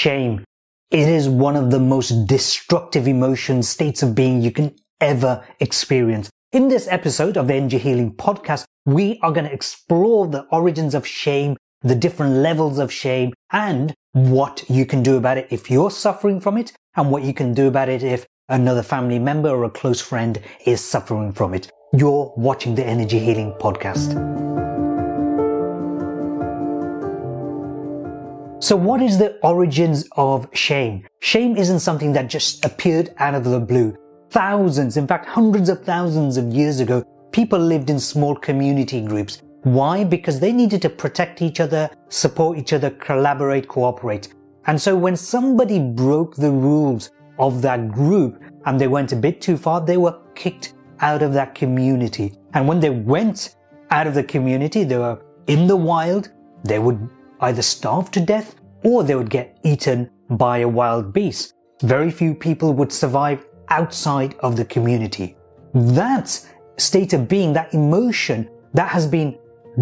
shame. It is one of the most destructive emotions, states of being you can ever experience. In this episode of the Energy Healing Podcast, we are going to explore the origins of shame, the different levels of shame, and what you can do about it if you're suffering from it, and what you can do about it if another family member or a close friend is suffering from it. You're watching the Energy Healing Podcast. So what is the origins of shame? Shame isn't something that just appeared out of the blue. Thousands, in fact hundreds of thousands of years ago, people lived in small community groups. Why? Because they needed to protect each other, support each other, collaborate, cooperate. And so when somebody broke the rules of that group and they went a bit too far, they were kicked out of that community. And when they went out of the community, they were in the wild, they would either starve to death or they would get eaten by a wild beast. Very few people would survive outside of the community. That state of being, that emotion that has been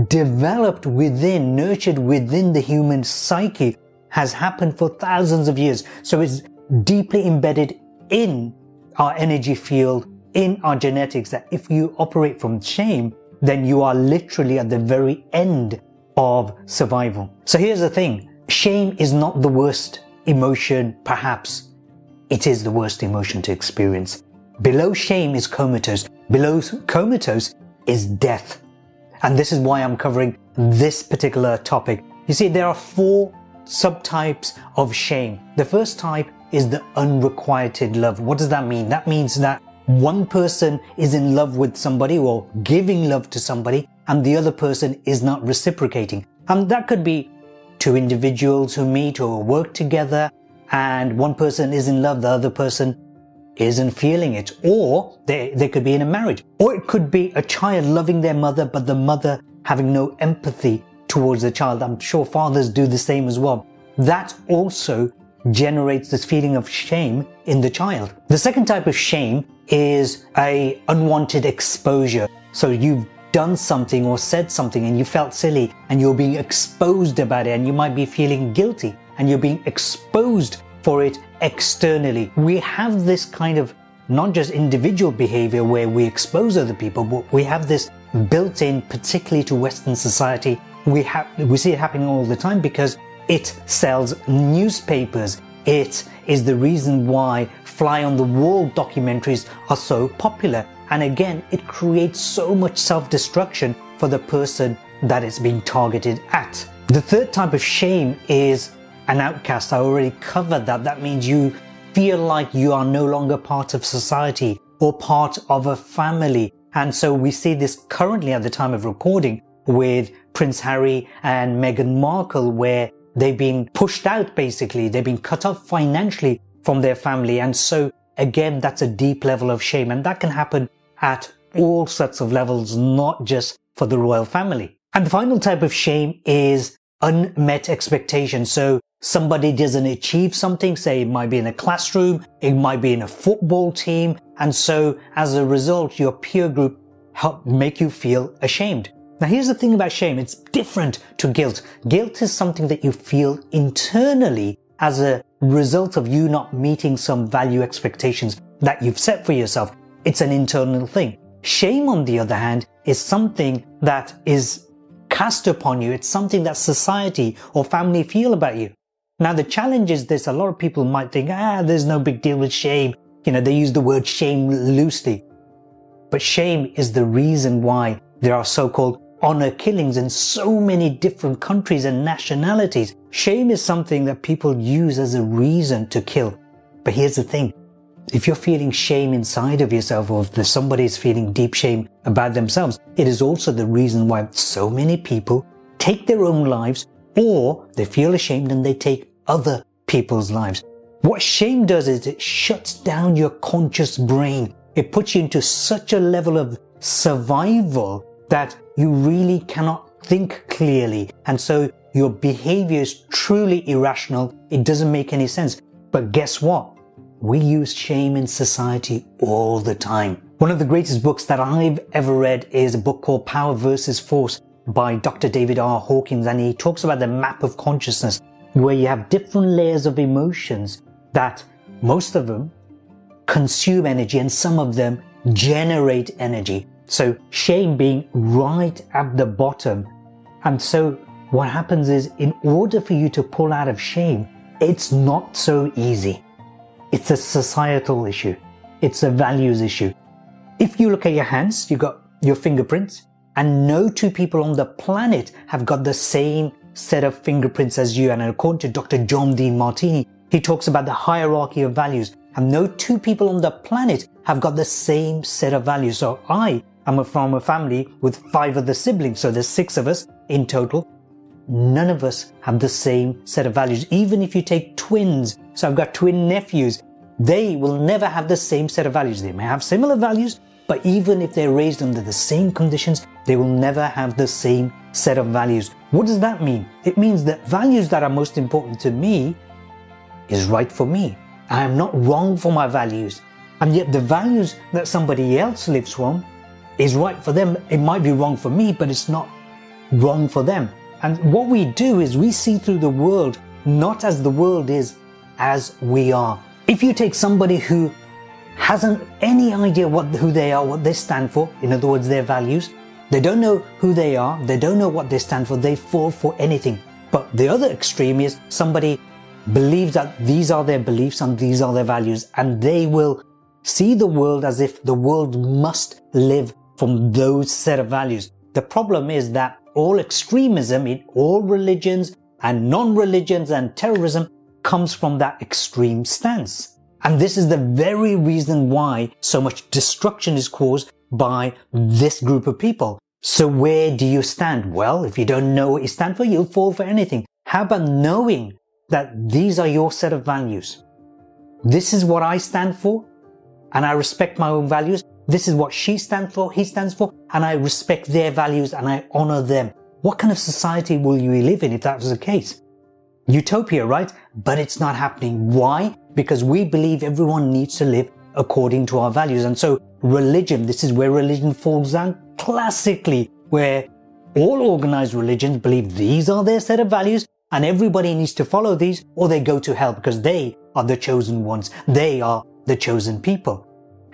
developed within, nurtured within the human psyche has happened for thousands of years. So it's deeply embedded in our energy field, in our genetics that if you operate from shame, then you are literally at the very end of survival. So here's the thing. Shame is not the worst emotion, perhaps. It is the worst emotion to experience. Below shame is comatose. Below comatose is death. And this is why I'm covering this particular topic. You see, there are four subtypes of shame. The first type is the unrequited love. What does that mean? That means that one person is in love with somebody or giving love to somebody and the other person is not reciprocating. And that could be two individuals who meet or work together and one person is in love, the other person isn't feeling it. Or they, they could be in a marriage. Or it could be a child loving their mother, but the mother having no empathy towards the child. I'm sure fathers do the same as well. That also generates this feeling of shame in the child. The second type of shame is a unwanted exposure. So you've done something or said something and you felt silly and you're being exposed about it and you might be feeling guilty and you're being exposed for it externally. We have this kind of not just individual behavior where we expose other people, but we have this built in, particularly to Western society. We have, we see it happening all the time because it sells newspapers. It is the reason why fly on the wall documentaries are so popular. And again, it creates so much self-destruction for the person that it's being targeted at. The third type of shame is an outcast. I already covered that. That means you feel like you are no longer part of society or part of a family. And so we see this currently at the time of recording with Prince Harry and Meghan Markle, where They've been pushed out basically. They've been cut off financially from their family. And so again, that's a deep level of shame. And that can happen at all sorts of levels, not just for the royal family. And the final type of shame is unmet expectations. So somebody doesn't achieve something, say it might be in a classroom, it might be in a football team. And so as a result, your peer group help make you feel ashamed. Now here's the thing about shame. It's different to guilt. Guilt is something that you feel internally as a result of you not meeting some value expectations that you've set for yourself. It's an internal thing. Shame, on the other hand, is something that is cast upon you. It's something that society or family feel about you. Now the challenge is this. A lot of people might think, ah, there's no big deal with shame. You know, they use the word shame loosely. But shame is the reason why there are so-called honor killings in so many different countries and nationalities. Shame is something that people use as a reason to kill. But here's the thing. If you're feeling shame inside of yourself or if somebody is feeling deep shame about themselves, it is also the reason why so many people take their own lives or they feel ashamed and they take other people's lives. What shame does is it shuts down your conscious brain. It puts you into such a level of survival that you really cannot think clearly. And so your behavior is truly irrational. It doesn't make any sense. But guess what? We use shame in society all the time. One of the greatest books that I've ever read is a book called Power versus Force by Dr. David R. Hawkins. And he talks about the map of consciousness. where you have different layers of emotions that most of them consume energy and some of them generate energy. So shame being right at the bottom. And so what happens is in order for you to pull out of shame, it's not so easy. It's a societal issue. It's a values issue. If you look at your hands, you've got your fingerprints and no two people on the planet have got the same set of fingerprints as you. And according to Dr. John Demartini, he talks about the hierarchy of values and no two people on the planet have got the same set of values. So I am from a family with five other siblings. So there's six of us in total. None of us have the same set of values. Even if you take twins, so I've got twin nephews, they will never have the same set of values. They may have similar values, but even if they're raised under the same conditions, they will never have the same set of values. What does that mean? It means that values that are most important to me is right for me. I am not wrong for my values. And yet the values that somebody else lives from is right for them. It might be wrong for me, but it's not wrong for them. And what we do is we see through the world not as the world is, as we are. If you take somebody who hasn't any idea what who they are, what they stand for, in other words, their values, they don't know who they are, they don't know what they stand for, they fall for anything. But the other extreme is somebody believes that these are their beliefs and these are their values, and they will see the world as if the world must live from those set of values. The problem is that all extremism in all religions and non-religions and terrorism comes from that extreme stance. And this is the very reason why so much destruction is caused by this group of people. So where do you stand? Well, if you don't know what you stand for, you'll fall for anything. How about knowing that these are your set of values? This is what I stand for, and I respect my own values. This is what she stands for, he stands for, and I respect their values and I honor them. What kind of society will you live in if that was the case? Utopia, right? But it's not happening. Why? Because we believe everyone needs to live according to our values. And so religion, this is where religion falls down classically, where all organized religions believe these are their set of values and everybody needs to follow these or they go to hell because they are the chosen ones. They are the chosen people.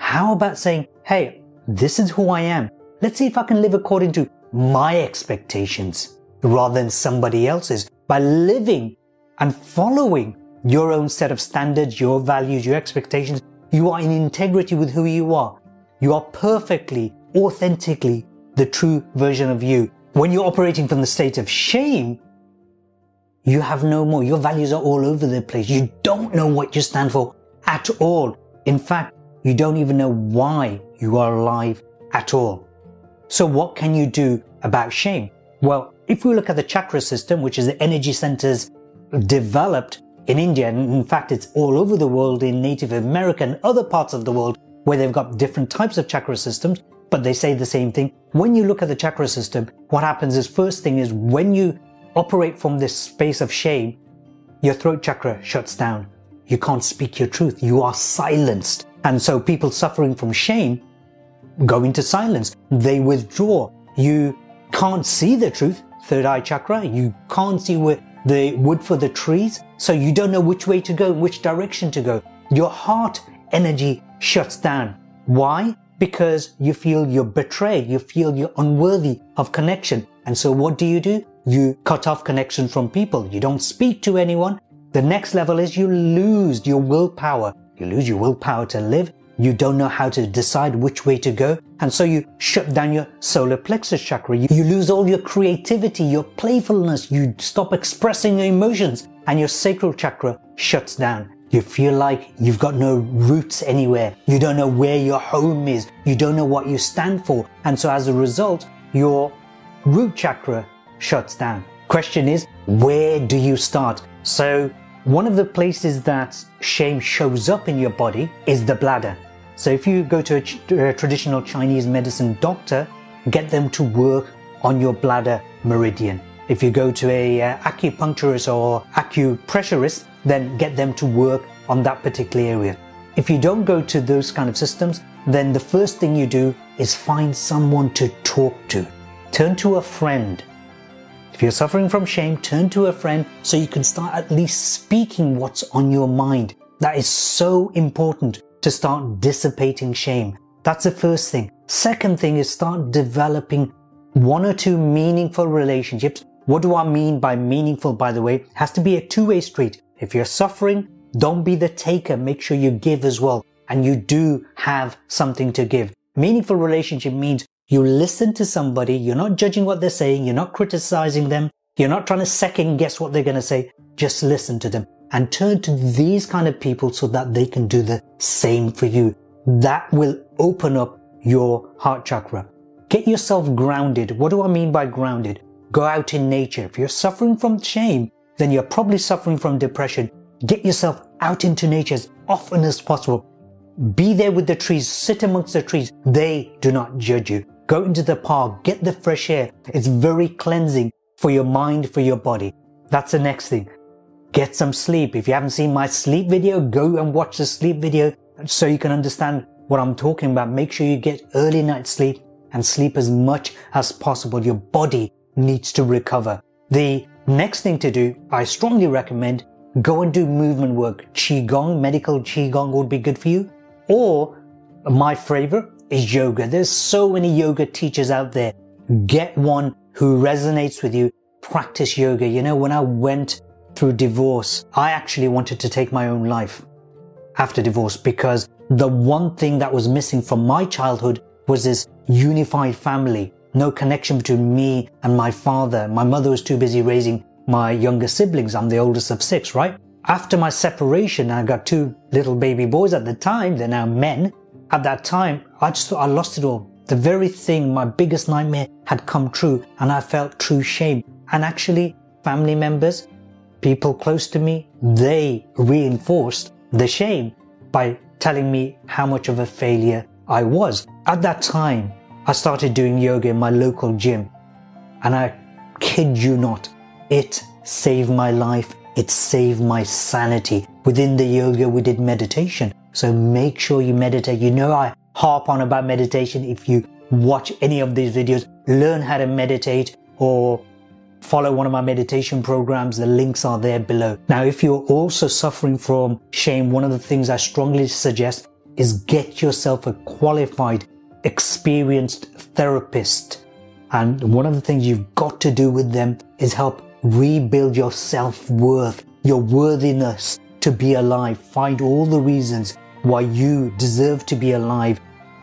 How about saying, hey, this is who I am. Let's see if I can live according to my expectations rather than somebody else's by living and following your own set of standards, your values, your expectations. You are in integrity with who you are. You are perfectly, authentically the true version of you. When you're operating from the state of shame, you have no more. Your values are all over the place. You don't know what you stand for at all. In fact, you don't even know why you are alive at all. So what can you do about shame? Well, if we look at the chakra system, which is the energy centers developed in India, and in fact it's all over the world in Native America and other parts of the world where they've got different types of chakra systems, but they say the same thing. When you look at the chakra system, what happens is first thing is when you operate from this space of shame, your throat chakra shuts down. You can't speak your truth. You are silenced. And so people suffering from shame go into silence. They withdraw. You can't see the truth, third eye chakra. You can't see where the wood for the trees. So you don't know which way to go, which direction to go. Your heart energy shuts down. Why? Because you feel you're betrayed. You feel you're unworthy of connection. And so what do you do? You cut off connection from people. You don't speak to anyone. The next level is you lose your willpower. You lose your willpower to live. You don't know how to decide which way to go. And so you shut down your solar plexus chakra. You, lose all your creativity, your playfulness. You stop expressing your emotions and your sacral chakra shuts down. You feel like you've got no roots anywhere. You don't know where your home is. You don't know what you stand for. And so as a result, your root chakra shuts down. Question is, where do you start? So one of the places that shame shows up in your body is the bladder. So if you go to a, a traditional Chinese medicine doctor, get them to work on your bladder meridian. If you go to a uh, acupuncturist or acupressurist, then get them to work on that particular area. If you don't go to those kind of systems, then the first thing you do is find someone to talk to. Turn to a friend. If you're suffering from shame, turn to a friend so you can start at least speaking what's on your mind. That is so important to start dissipating shame. That's the first thing. Second thing is start developing one or two meaningful relationships. What do I mean by meaningful, by the way? It has to be a two-way street. If you're suffering, don't be the taker. Make sure you give as well. And you do have something to give. Meaningful relationship means you listen to somebody, you're not judging what they're saying, you're not criticizing them, you're not trying to second guess what they're going to say. Just listen to them and turn to these kind of people so that they can do the same for you. That will open up your heart chakra. Get yourself grounded. What do I mean by grounded? Go out in nature. If you're suffering from shame, then you're probably suffering from depression. Get yourself out into nature as often as possible. Be there with the trees, sit amongst the trees. They do not judge you. Go into the park, get the fresh air. It's very cleansing for your mind, for your body. That's the next thing. Get some sleep. If you haven't seen my sleep video, go and watch the sleep video so you can understand what I'm talking about. Make sure you get early night sleep and sleep as much as possible. Your body needs to recover. The next thing to do, I strongly recommend go and do movement work. Qigong, medical Qigong would be good for you. Or my favorite, is yoga. There's so many yoga teachers out there. Get one who resonates with you. Practice yoga. You know, when I went through divorce, I actually wanted to take my own life after divorce because the one thing that was missing from my childhood was this unified family. No connection between me and my father. My mother was too busy raising my younger siblings. I'm the oldest of six, right? After my separation, I got two little baby boys at the time. They're now men. At that time, I just thought I lost it all. The very thing, my biggest nightmare had come true and I felt true shame. And actually, family members, people close to me, they reinforced the shame by telling me how much of a failure I was. At that time, I started doing yoga in my local gym. And I kid you not, it saved my life. It saved my sanity. Within the yoga, we did meditation. So make sure you meditate. You know, I harp on about meditation. If you watch any of these videos, learn how to meditate or follow one of my meditation programs. The links are there below. Now, if you're also suffering from shame, one of the things I strongly suggest is get yourself a qualified, experienced therapist. And one of the things you've got to do with them is help rebuild your self-worth, your worthiness to be alive. Find all the reasons why you deserve to be alive.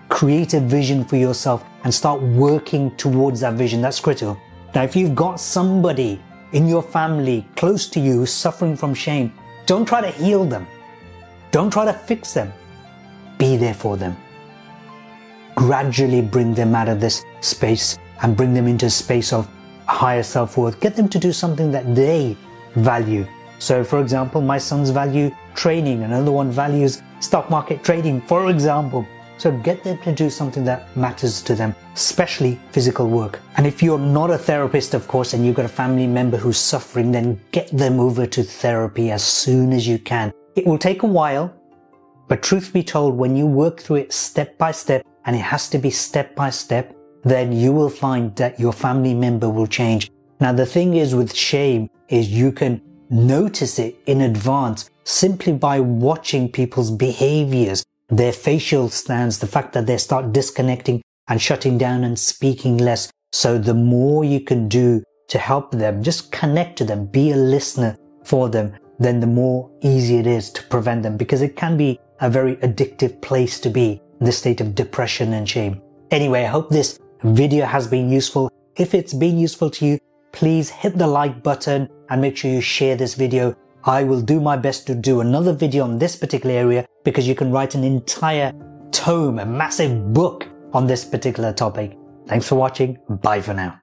Create a vision for yourself and start working towards that vision. That's critical. Now, if you've got somebody in your family close to you who's suffering from shame, don't try to heal them. Don't try to fix them. Be there for them. Gradually bring them out of this space and bring them into a space of higher self-worth. Get them to do something that they value. So, for example, my sons value training, another one values stock market trading, for example. So get them to do something that matters to them, especially physical work. And if you're not a therapist, of course, and you've got a family member who's suffering, then get them over to therapy as soon as you can. It will take a while, but truth be told, when you work through it step by step, and it has to be step by step, then you will find that your family member will change. Now, the thing is with shame is you can notice it in advance simply by watching people's behaviors, their facial stance, the fact that they start disconnecting and shutting down and speaking less. So the more you can do to help them, just connect to them, be a listener for them, then the more easy it is to prevent them because it can be a very addictive place to be in the state of depression and shame. Anyway, I hope this video has been useful. If it's been useful to you, please hit the like button and make sure you share this video. I will do my best to do another video on this particular area because you can write an entire tome, a massive book on this particular topic. Thanks for watching. Bye for now.